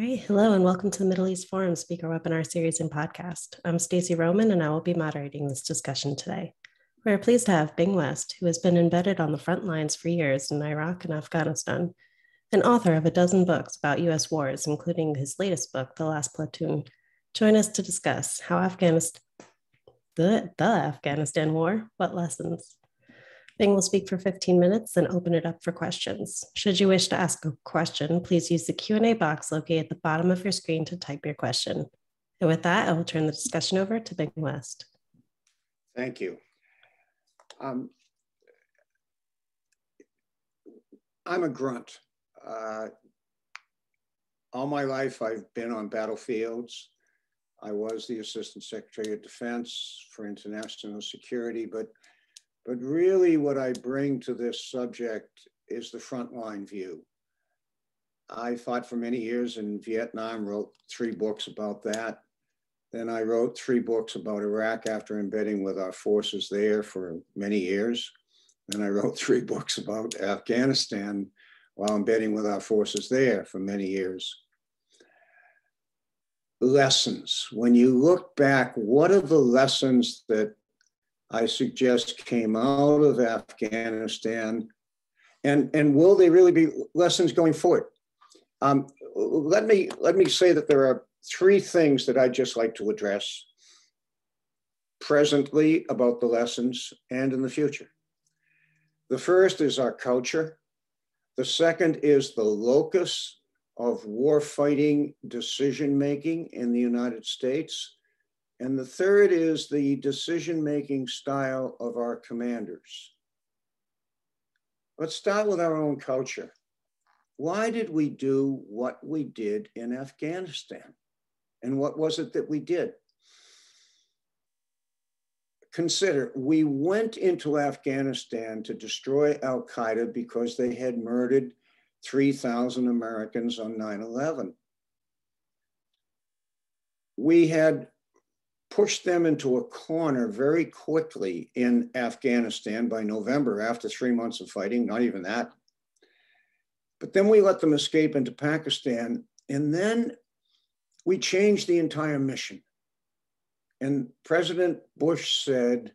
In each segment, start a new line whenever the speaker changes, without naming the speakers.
Hi, hello, and welcome to the Middle East Forum Speaker Webinar Series and Podcast. I'm Stacey Roman, and I will be moderating this discussion today. We're pleased to have Bing West, who has been embedded on the front lines for years in Iraq and Afghanistan, and author of a dozen books about U.S. wars, including his latest book, The Last Platoon, join us to discuss how Afghanistan, the, the Afghanistan War, what lessons. Bing will speak for 15 minutes, then open it up for questions. Should you wish to ask a question, please use the Q&A box located at the bottom of your screen to type your question. And with that, I will turn the discussion over to Bing West.
Thank you. Um, I'm a grunt. Uh, all my life, I've been on battlefields. I was the Assistant Secretary of Defense for International Security, but, but really what I bring to this subject is the frontline view. I fought for many years in Vietnam, wrote three books about that. Then I wrote three books about Iraq after embedding with our forces there for many years. Then I wrote three books about Afghanistan while embedding with our forces there for many years. Lessons. When you look back, what are the lessons that I suggest came out of Afghanistan? And, and will they really be lessons going forward? Um, let, me, let me say that there are three things that I'd just like to address presently about the lessons and in the future. The first is our culture. The second is the locus of war fighting decision making in the United States. And the third is the decision making style of our commanders. Let's start with our own culture. Why did we do what we did in Afghanistan? And what was it that we did? Consider, we went into Afghanistan to destroy Al Qaeda because they had murdered 3,000 Americans on 9 11. We had pushed them into a corner very quickly in Afghanistan by November after three months of fighting, not even that. But then we let them escape into Pakistan. And then we changed the entire mission. And President Bush said,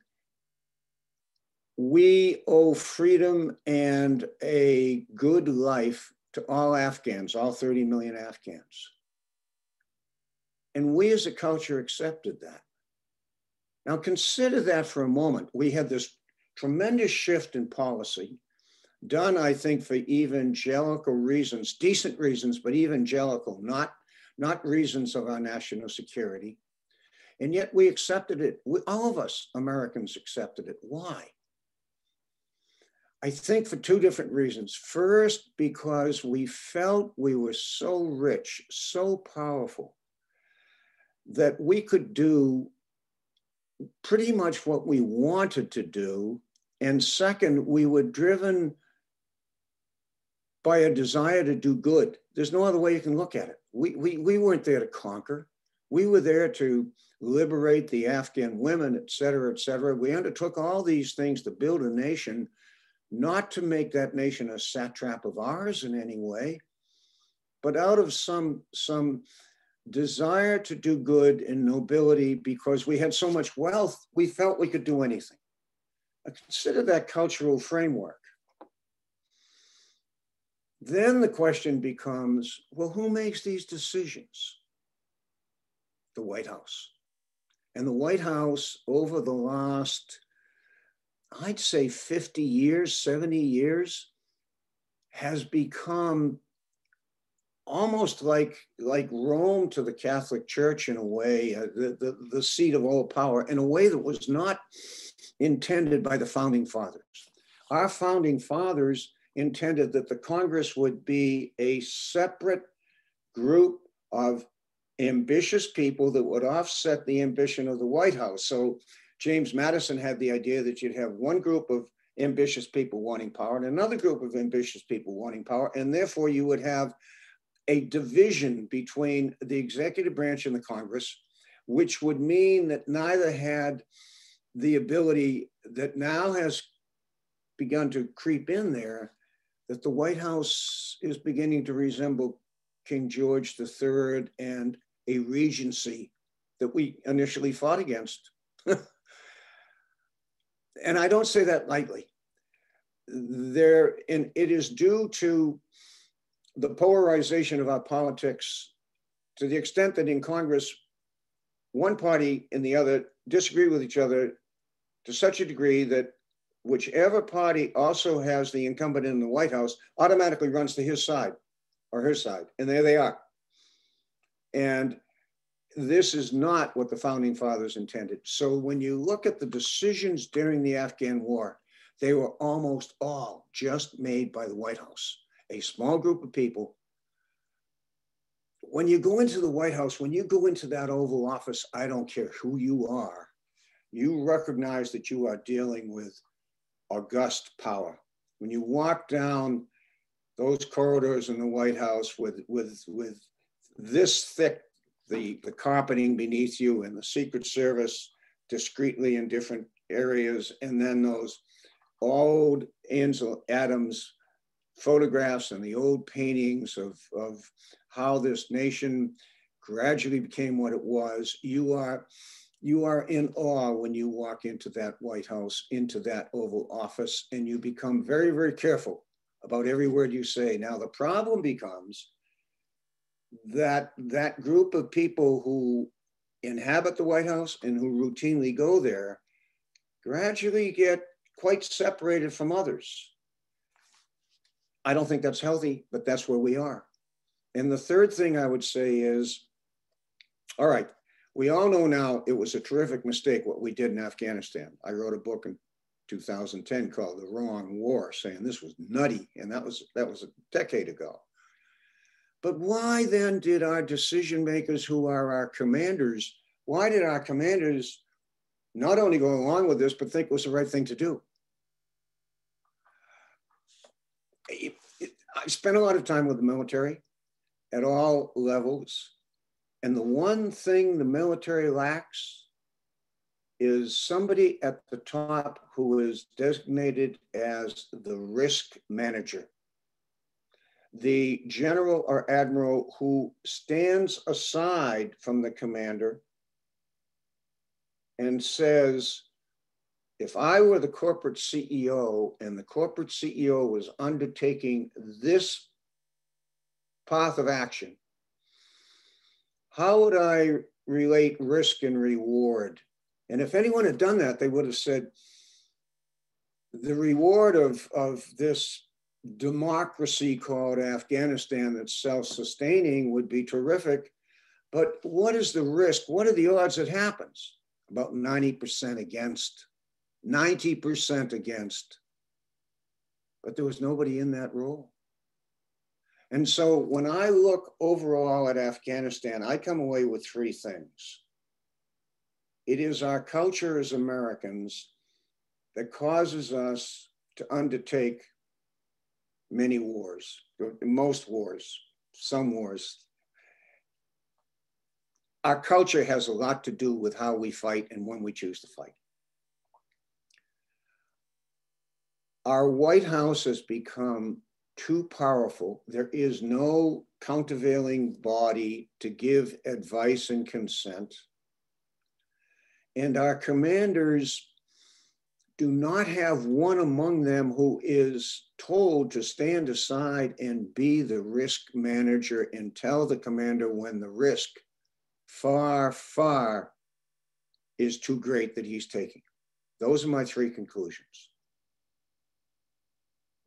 we owe freedom and a good life to all Afghans, all 30 million Afghans. And we as a culture accepted that. Now consider that for a moment. We had this tremendous shift in policy done, I think, for evangelical reasons, decent reasons, but evangelical, not not reasons of our national security. And yet we accepted it. We, all of us Americans accepted it. Why? I think for two different reasons. First, because we felt we were so rich, so powerful, that we could do pretty much what we wanted to do. And second, we were driven by a desire to do good. There's no other way you can look at it. We, we, we weren't there to conquer. We were there to liberate the Afghan women, et cetera, et cetera. We undertook all these things to build a nation, not to make that nation a satrap of ours in any way, but out of some, some desire to do good and nobility because we had so much wealth, we felt we could do anything. Consider that cultural framework. Then the question becomes well, who makes these decisions? The White House. And the White House, over the last, I'd say 50 years, 70 years, has become almost like like Rome to the Catholic Church in a way, uh, the, the, the seat of all power, in a way that was not intended by the founding fathers. Our founding fathers intended that the Congress would be a separate group of ambitious people that would offset the ambition of the White House. So James Madison had the idea that you'd have one group of ambitious people wanting power and another group of ambitious people wanting power. And therefore, you would have a division between the executive branch and the Congress, which would mean that neither had the ability that now has begun to creep in there that the White House is beginning to resemble King George III and a regency that we initially fought against. and I don't say that lightly. There, and it is due to the polarization of our politics to the extent that in Congress, one party and the other disagree with each other to such a degree that whichever party also has the incumbent in the White House automatically runs to his side or her side. And there they are. And this is not what the founding fathers intended. So when you look at the decisions during the Afghan war, they were almost all just made by the White House, a small group of people. When you go into the White House, when you go into that Oval Office, I don't care who you are, you recognize that you are dealing with august power. When you walk down those corridors in the White House with, with, with this thick, the, the carpeting beneath you and the Secret Service discreetly in different areas, and then those old Ansel Adams photographs and the old paintings of, of how this nation gradually became what it was, you are you are in awe when you walk into that White House, into that Oval Office, and you become very, very careful about every word you say. Now, the problem becomes that that group of people who inhabit the White House and who routinely go there gradually get quite separated from others. I don't think that's healthy, but that's where we are. And the third thing I would say is all right, we all know now it was a terrific mistake what we did in Afghanistan. I wrote a book in 2010 called The Wrong War, saying this was nutty, and that was that was a decade ago. But why then did our decision makers, who are our commanders, why did our commanders not only go along with this, but think it was the right thing to do? I spent a lot of time with the military at all levels and the one thing the military lacks is somebody at the top who is designated as the risk manager. The general or admiral who stands aside from the commander and says, if I were the corporate CEO and the corporate CEO was undertaking this path of action, how would I relate risk and reward? And if anyone had done that, they would have said, the reward of, of this democracy called Afghanistan that's self sustaining would be terrific. But what is the risk? What are the odds it happens? About 90% against, 90% against. But there was nobody in that role. And so when I look overall at Afghanistan, I come away with three things. It is our culture as Americans that causes us to undertake many wars, most wars, some wars. Our culture has a lot to do with how we fight and when we choose to fight. Our White House has become too powerful. There is no countervailing body to give advice and consent. And our commanders do not have one among them who is told to stand aside and be the risk manager and tell the commander when the risk far, far is too great that he's taking. Those are my three conclusions.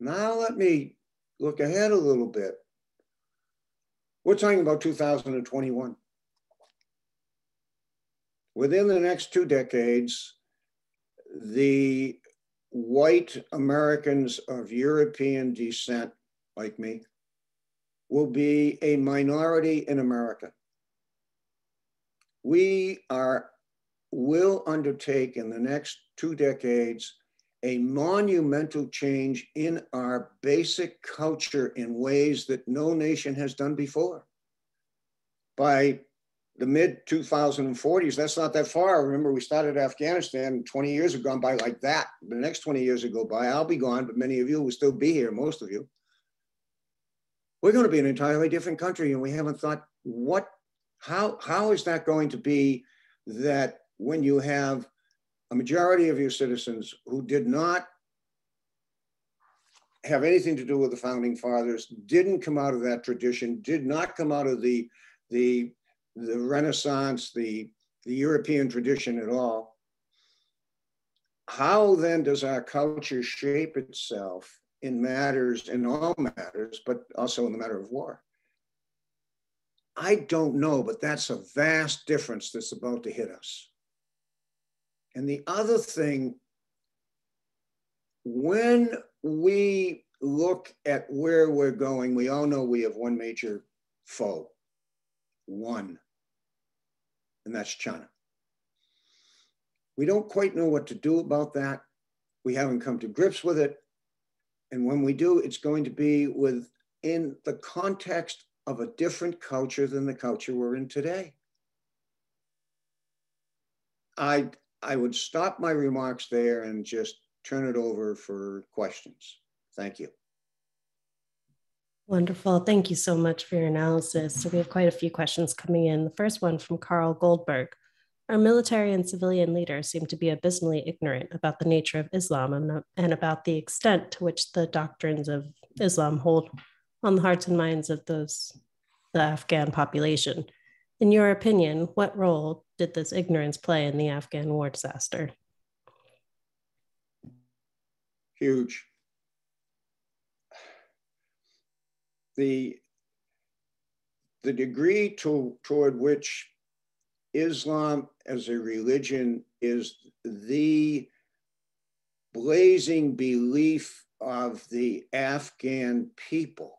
Now let me look ahead a little bit. We're talking about 2021. Within the next two decades, the white Americans of European descent, like me, will be a minority in America. We are will undertake in the next two decades a monumental change in our basic culture in ways that no nation has done before. By the mid 2040s, that's not that far. Remember, we started Afghanistan 20 years have gone by like that. The next 20 years will go by. I'll be gone, but many of you will still be here, most of you. we're going to be an entirely different country and we haven't thought what how how is that going to be that when you have a majority of your citizens who did not have anything to do with the founding fathers didn't come out of that tradition did not come out of the the the renaissance the the european tradition at all how then does our culture shape itself in matters, in all matters, but also in the matter of war? I don't know, but that's a vast difference that's about to hit us. And the other thing, when we look at where we're going, we all know we have one major foe, one, and that's China. We don't quite know what to do about that. We haven't come to grips with it. And when we do, it's going to be within the context of a different culture than the culture we're in today. I, I would stop my remarks there and just turn it over for questions. Thank you.
Wonderful. Thank you so much for your analysis. So we have quite a few questions coming in. The first one from Carl Goldberg. Our military and civilian leaders seem to be abysmally ignorant about the nature of Islam and about the extent to which the doctrines of Islam hold on the hearts and minds of those the Afghan population. In your opinion, what role did this ignorance play in the Afghan war disaster?
Huge. The, the degree to, toward which Islam as a religion is the blazing belief of the Afghan people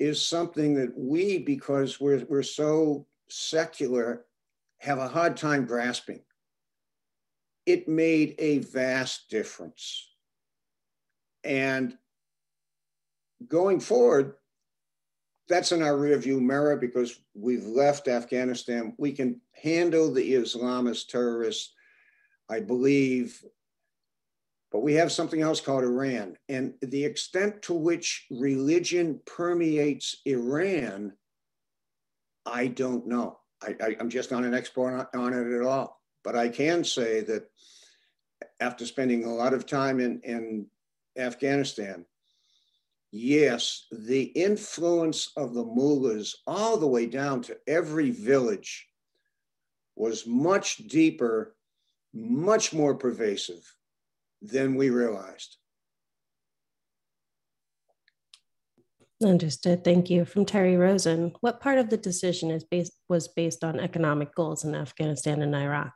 is something that we, because we're, we're so secular, have a hard time grasping. It made a vast difference. And going forward, that's in our rearview mirror because we've left Afghanistan. We can handle the Islamist terrorists, I believe, but we have something else called Iran. And the extent to which religion permeates Iran, I don't know. I, am just not an expert on it at all. But I can say that after spending a lot of time in, in Afghanistan, yes, the influence of the mullahs all the way down to every village was much deeper, much more pervasive than we realized.
Understood. Thank you. From Terry Rosen, what part of the decision is based was based on economic goals in Afghanistan and Iraq?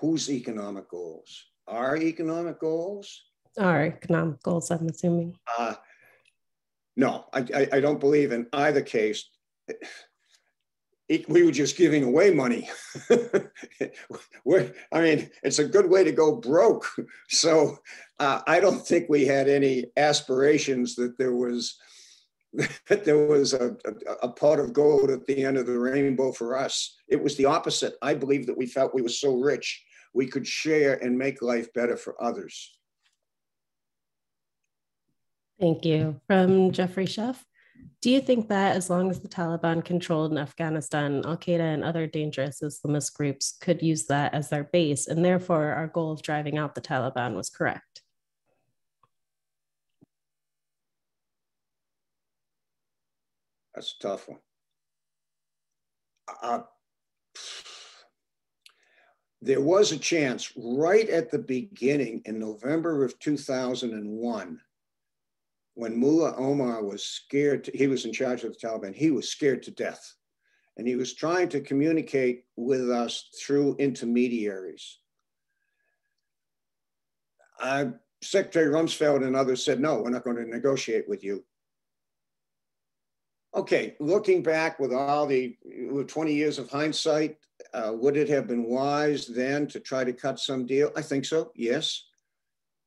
Whose economic goals? Our economic goals?
Our economic goals, I'm assuming. Uh,
no, I, I, I don't believe in either case. We were just giving away money. I mean, it's a good way to go broke. So uh, I don't think we had any aspirations that there was that there was a, a, a, pot of gold at the end of the rainbow for us. It was the opposite. I believe that we felt we were so rich we could share and make life better for others.
Thank you. From Jeffrey Sheff. Do you think that as long as the Taliban controlled in Afghanistan, Al Qaeda and other dangerous Islamist groups could use that as their base, and therefore our goal of driving out the Taliban was correct?
That's a tough one. Uh, there was a chance right at the beginning in November of 2001 when Mullah Omar was scared, to, he was in charge of the Taliban, he was scared to death. And he was trying to communicate with us through intermediaries. Uh, Secretary Rumsfeld and others said, no, we're not going to negotiate with you. Okay, looking back with all the with 20 years of hindsight, uh, would it have been wise then to try to cut some deal? I think so, yes.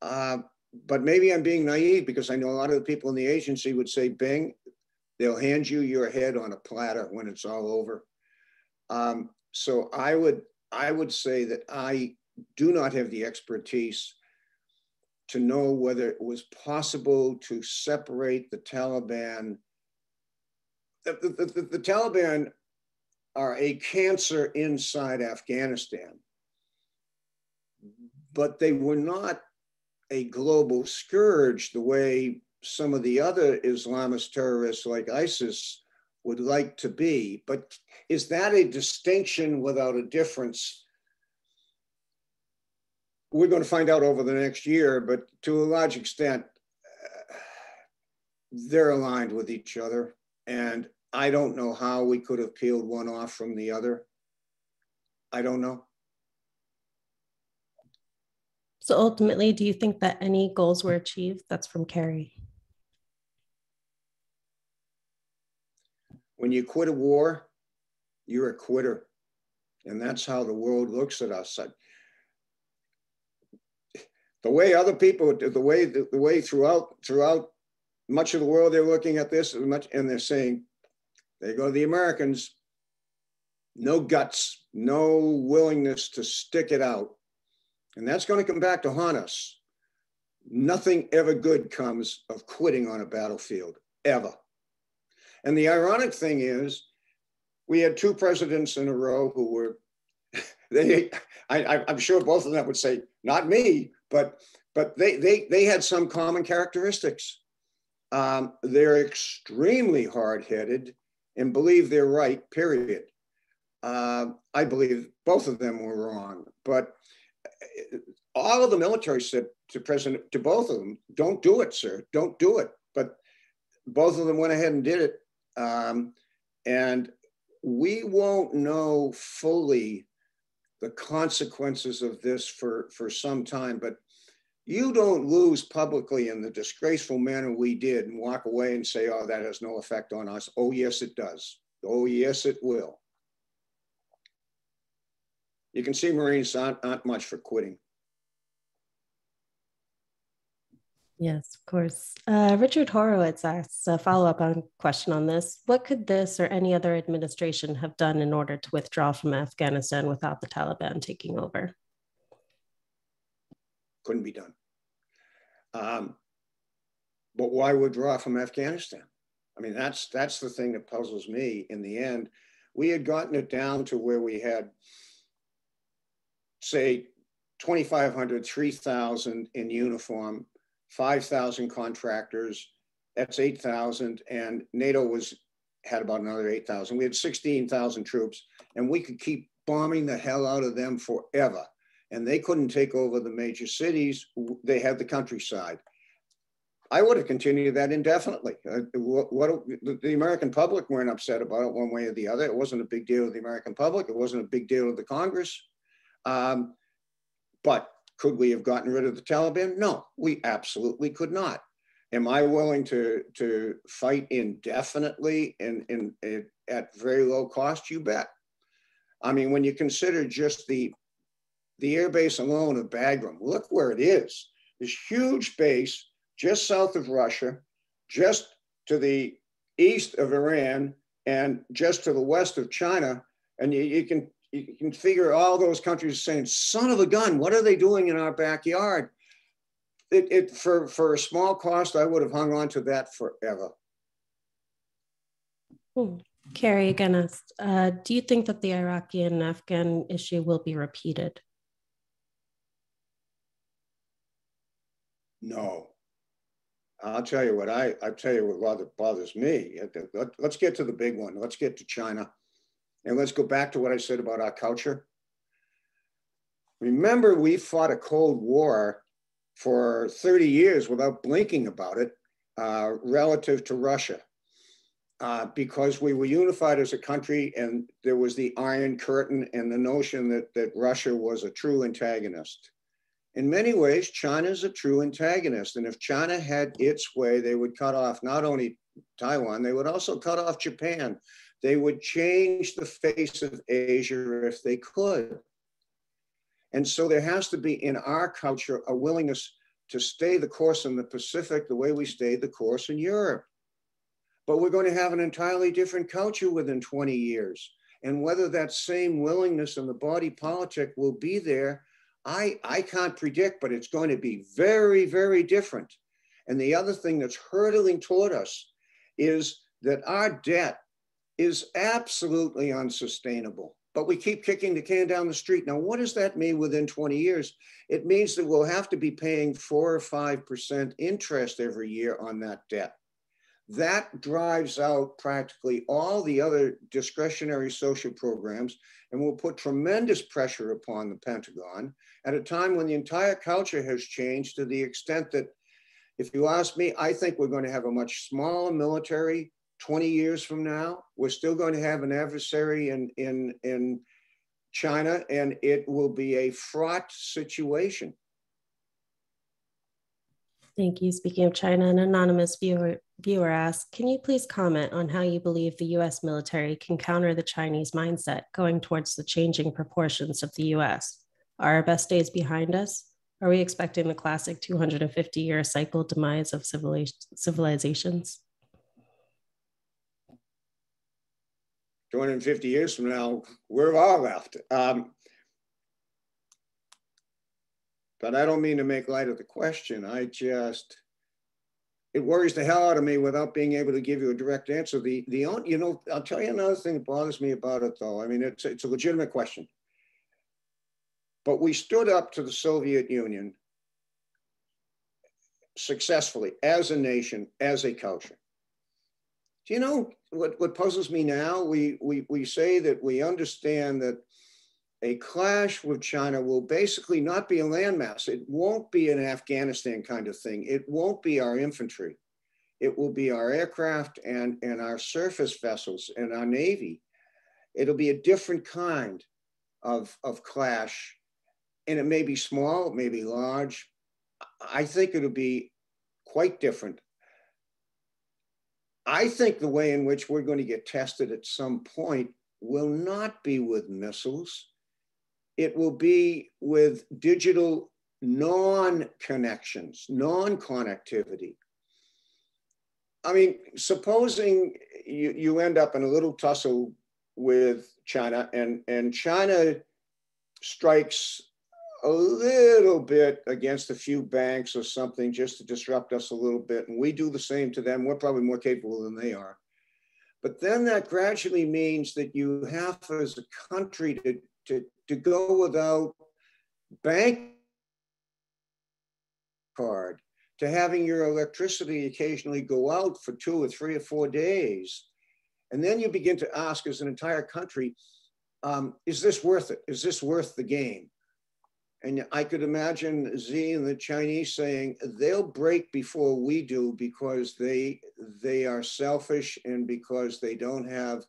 Uh, but maybe I'm being naive because I know a lot of the people in the agency would say, Bing, they'll hand you your head on a platter when it's all over. Um, so I would I would say that I do not have the expertise to know whether it was possible to separate the Taliban. The, the, the, the Taliban are a cancer inside Afghanistan, but they were not a global scourge the way some of the other Islamist terrorists like ISIS would like to be. But is that a distinction without a difference? We're going to find out over the next year, but to a large extent, uh, they're aligned with each other. And I don't know how we could have peeled one off from the other. I don't know.
So ultimately, do you think that any goals were achieved? That's from Carrie.
When you quit a war, you're a quitter. And that's how the world looks at us. The way other people, the way the, way throughout throughout much of the world, they're looking at this much and they're saying, they go the Americans, no guts, no willingness to stick it out. And that's going to come back to haunt us. Nothing ever good comes of quitting on a battlefield, ever. And the ironic thing is, we had two presidents in a row who were, they, I, am sure both of them would say, not me, but but they they they had some common characteristics. Um, they're extremely hard-headed and believe they're right. Period. Uh, I believe both of them were wrong, but all of the military said to President to both of them, "Don't do it, sir. Don't do it." But both of them went ahead and did it. Um, and we won't know fully the consequences of this for, for some time, but you don't lose publicly in the disgraceful manner we did and walk away and say, oh, that has no effect on us. Oh, yes, it does. Oh, yes, it will. You can see Marines aren't, aren't much for quitting.
Yes, of course. Uh, Richard Horowitz asks a follow up on question on this. What could this or any other administration have done in order to withdraw from Afghanistan without the Taliban taking over?
Couldn't be done. Um, but why withdraw from Afghanistan? I mean, that's that's the thing that puzzles me. In the end, we had gotten it down to where we had, say, 2,500, 3,000 in uniform 5,000 contractors. That's 8,000. And NATO was had about another 8,000. We had 16,000 troops, and we could keep bombing the hell out of them forever. And they couldn't take over the major cities. They had the countryside. I would have continued that indefinitely. Uh, what, what, the American public weren't upset about it one way or the other. It wasn't a big deal to the American public. It wasn't a big deal to the Congress. Um, but could we have gotten rid of the Taliban? No, we absolutely could not. Am I willing to, to fight indefinitely and in, in, at very low cost? You bet. I mean, when you consider just the, the air base alone of Bagram, look where it is. This huge base just south of Russia, just to the east of Iran, and just to the west of China. And you, you can you can figure all those countries saying, son of a gun, what are they doing in our backyard? It, it for, for a small cost, I would have hung on to that forever.
Hmm. Carrie again uh, do you think that the Iraqi and Afghan issue will be repeated?
No. I'll tell you what I I'll tell you what bothers me. Let's get to the big one. Let's get to China. And let's go back to what I said about our culture. Remember, we fought a Cold War for 30 years without blinking about it uh, relative to Russia. Uh, because we were unified as a country and there was the Iron Curtain and the notion that, that Russia was a true antagonist. In many ways, China is a true antagonist. And if China had its way, they would cut off not only Taiwan, they would also cut off Japan. They would change the face of Asia if they could. And so there has to be in our culture a willingness to stay the course in the Pacific the way we stayed the course in Europe. But we're going to have an entirely different culture within 20 years. And whether that same willingness in the body politic will be there, I, I can't predict, but it's going to be very, very different. And the other thing that's hurtling toward us is that our debt is absolutely unsustainable. But we keep kicking the can down the street. Now, what does that mean within 20 years? It means that we'll have to be paying four or 5% interest every year on that debt. That drives out practically all the other discretionary social programs and will put tremendous pressure upon the Pentagon at a time when the entire culture has changed to the extent that, if you ask me, I think we're going to have a much smaller military 20 years from now. We're still going to have an adversary in, in, in China, and it will be a fraught situation.
Thank you. Speaking of China, an anonymous viewer, viewer asks Can you please comment on how you believe the US military can counter the Chinese mindset going towards the changing proportions of the US? Are our best days behind us? Are we expecting the classic 250 year cycle demise of civilizations?
250 years from now, we're all left. Um, but I don't mean to make light of the question. I just, it worries the hell out of me without being able to give you a direct answer. The, the you know, I'll tell you another thing that bothers me about it though. I mean, it's, it's a legitimate question. But we stood up to the Soviet Union successfully as a nation, as a culture. Do you know what, what puzzles me now? We, we, we say that we understand that a clash with China will basically not be a landmass. It won't be an Afghanistan kind of thing. It won't be our infantry. It will be our aircraft and, and our surface vessels and our Navy. It'll be a different kind of, of clash. And it may be small, it may be large. I think it'll be quite different. I think the way in which we're going to get tested at some point will not be with missiles it will be with digital non-connections, non-connectivity. I mean, supposing you, you end up in a little tussle with China and, and China strikes a little bit against a few banks or something just to disrupt us a little bit. And we do the same to them. We're probably more capable than they are. But then that gradually means that you have as a country to, to to go without bank card, to having your electricity occasionally go out for two or three or four days. And then you begin to ask as an entire country, um, is this worth it? Is this worth the game? And I could imagine Xi and the Chinese saying they'll break before we do because they they are selfish and because they don't have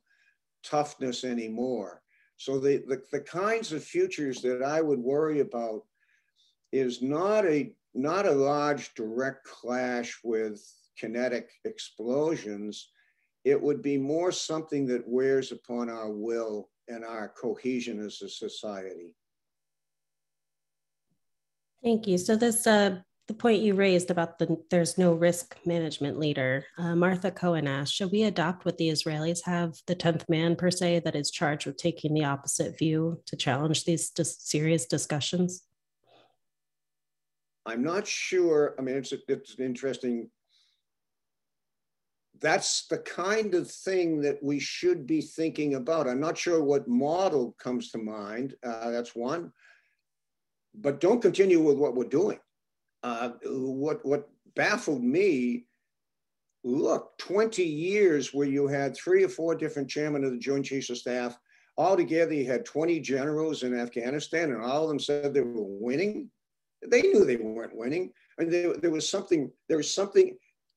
toughness anymore. So the, the, the kinds of futures that I would worry about is not a not a large direct clash with kinetic explosions. It would be more something that wears upon our will and our cohesion as a society.
Thank you. So this uh, the point you raised about the there's no risk management leader. Uh, Martha Cohen asked, should we adopt what the Israelis have, the 10th man per se, that is charged with taking the opposite view to challenge these dis- serious discussions?
I'm not sure. I mean, it's, it's an interesting. That's the kind of thing that we should be thinking about. I'm not sure what model comes to mind. Uh, that's one. But don't continue with what we're doing. Uh, what what baffled me look 20 years where you had three or four different chairmen of the joint chiefs of staff altogether you had 20 generals in afghanistan and all of them said they were winning. They knew they weren't winning. And there, there was something there was something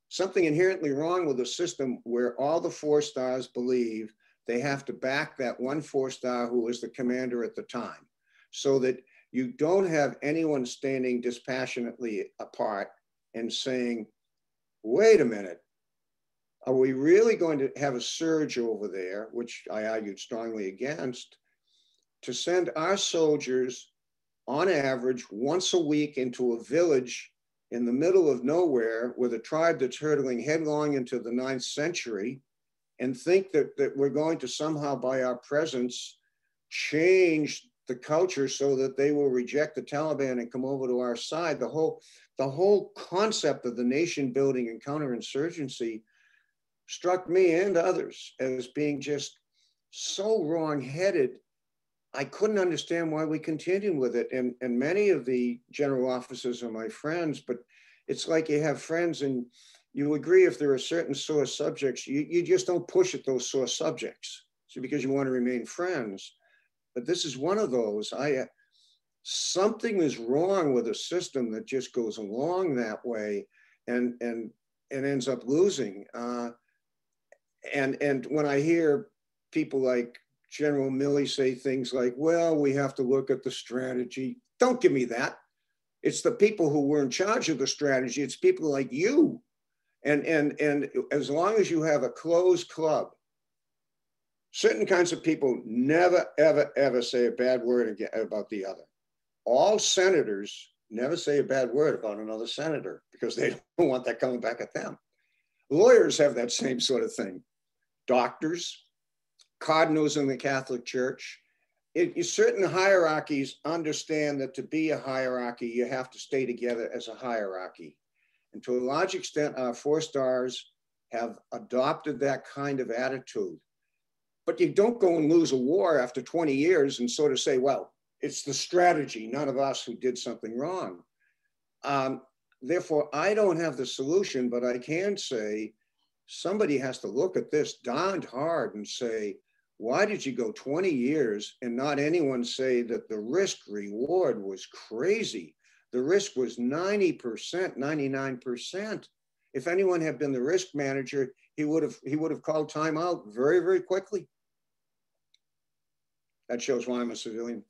something inherently wrong with a system where all the four stars believe they have to back that one four star who was the commander at the time so that you don't have anyone standing dispassionately apart and saying, wait a minute, are we really going to have a surge over there, which I argued strongly against, to send our soldiers on average once a week into a village in the middle of nowhere with a tribe that's hurtling headlong into the ninth century and think that, that we're going to somehow, by our presence, change the culture so that they will reject the Taliban and come over to our side. The whole, the whole concept of the nation building and counterinsurgency struck me and others as being just so wrong-headed. I couldn't understand why we continued with it. And, and many of the general officers are my friends, but it's like you have friends and you agree if there are certain sore subjects, you, you just don't push at those sore subjects. So because you want to remain friends but this is one of those. I uh, something is wrong with a system that just goes along that way and and and ends up losing. Uh, and and when I hear people like General Milley say things like, "Well, we have to look at the strategy," don't give me that. It's the people who were in charge of the strategy. It's people like you, and and and as long as you have a closed club certain kinds of people never, ever, ever say a bad word about the other. All senators never say a bad word about another senator because they don't want that coming back at them. Lawyers have that same sort of thing. Doctors, cardinals in the Catholic Church, it, certain hierarchies understand that to be a hierarchy, you have to stay together as a hierarchy. And to a large extent, our four stars have adopted that kind of attitude but you don't go and lose a war after 20 years and sort of say, well, it's the strategy, none of us who did something wrong. Um, therefore, I don't have the solution, but I can say somebody has to look at this darned hard and say, why did you go 20 years and not anyone say that the risk reward was crazy? The risk was 90%, 99%. If anyone had been the risk manager, he would have he would have called time out very, very quickly. That shows why I'm a civilian.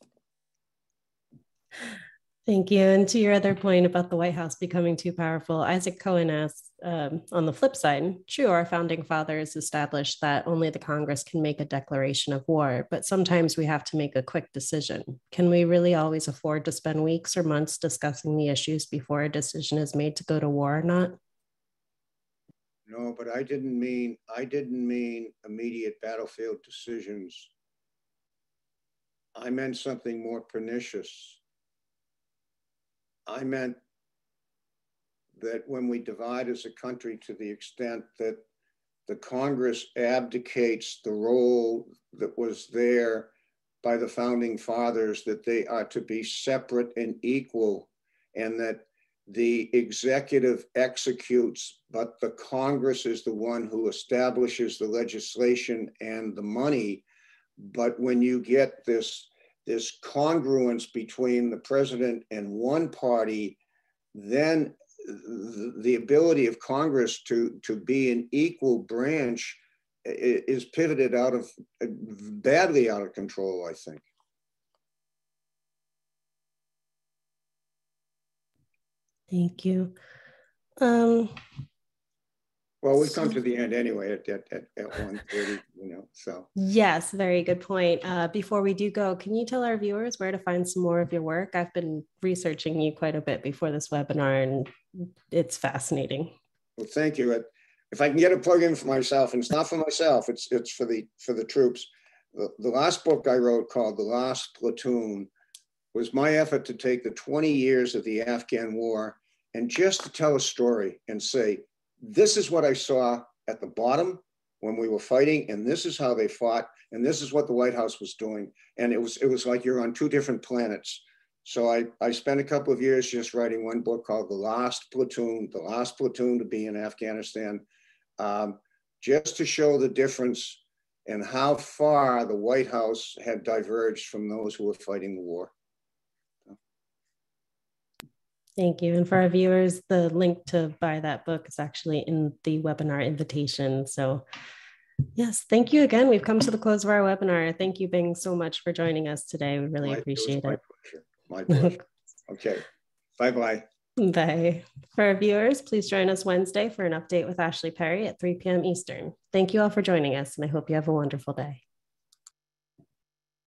Thank you. And to your other point about the White House becoming too powerful, Isaac Cohen asks um, on the flip side, true, our founding fathers established that only the Congress can make a declaration of war, but sometimes we have to make a quick decision. Can we really always afford to spend weeks or months discussing the issues before a decision is made to go to war or not?
No, but I didn't mean I didn't mean immediate battlefield decisions I meant something more pernicious. I meant that when we divide as a country to the extent that the Congress abdicates the role that was there by the founding fathers, that they are to be separate and equal, and that the executive executes, but the Congress is the one who establishes the legislation and the money but when you get this, this congruence between the president and one party, then the ability of Congress to, to be an equal branch is pivoted out of badly out of control, I think.
Thank you. Um,
well, we've come to the end anyway at, at, at, at 1.30, you know, so.
Yes, very good point. Uh, before we do go, can you tell our viewers where to find some more of your work? I've been researching you quite a bit before this webinar and it's fascinating.
Well, thank you. If I can get a plug in for myself, and it's not for myself, it's, it's for, the, for the troops. The, the last book I wrote called The Last Platoon was my effort to take the 20 years of the Afghan war and just to tell a story and say, this is what I saw at the bottom when we were fighting, and this is how they fought, and this is what the White House was doing. And it was it was like you're on two different planets. So I, I spent a couple of years just writing one book called The Last Platoon, The Last Platoon to be in Afghanistan, um, just to show the difference and how far the White House had diverged from those who were fighting the war.
Thank you. And for our viewers, the link to buy that book is actually in the webinar invitation. So, yes, thank you again. We've come to the close of our webinar. Thank you, Bing, so much for joining us today. We really my, appreciate it.
My pleasure. My pleasure. okay. Bye bye.
Bye. For our viewers, please join us Wednesday for an update with Ashley Perry at 3 p.m. Eastern. Thank you all for joining us, and I hope you have a wonderful day.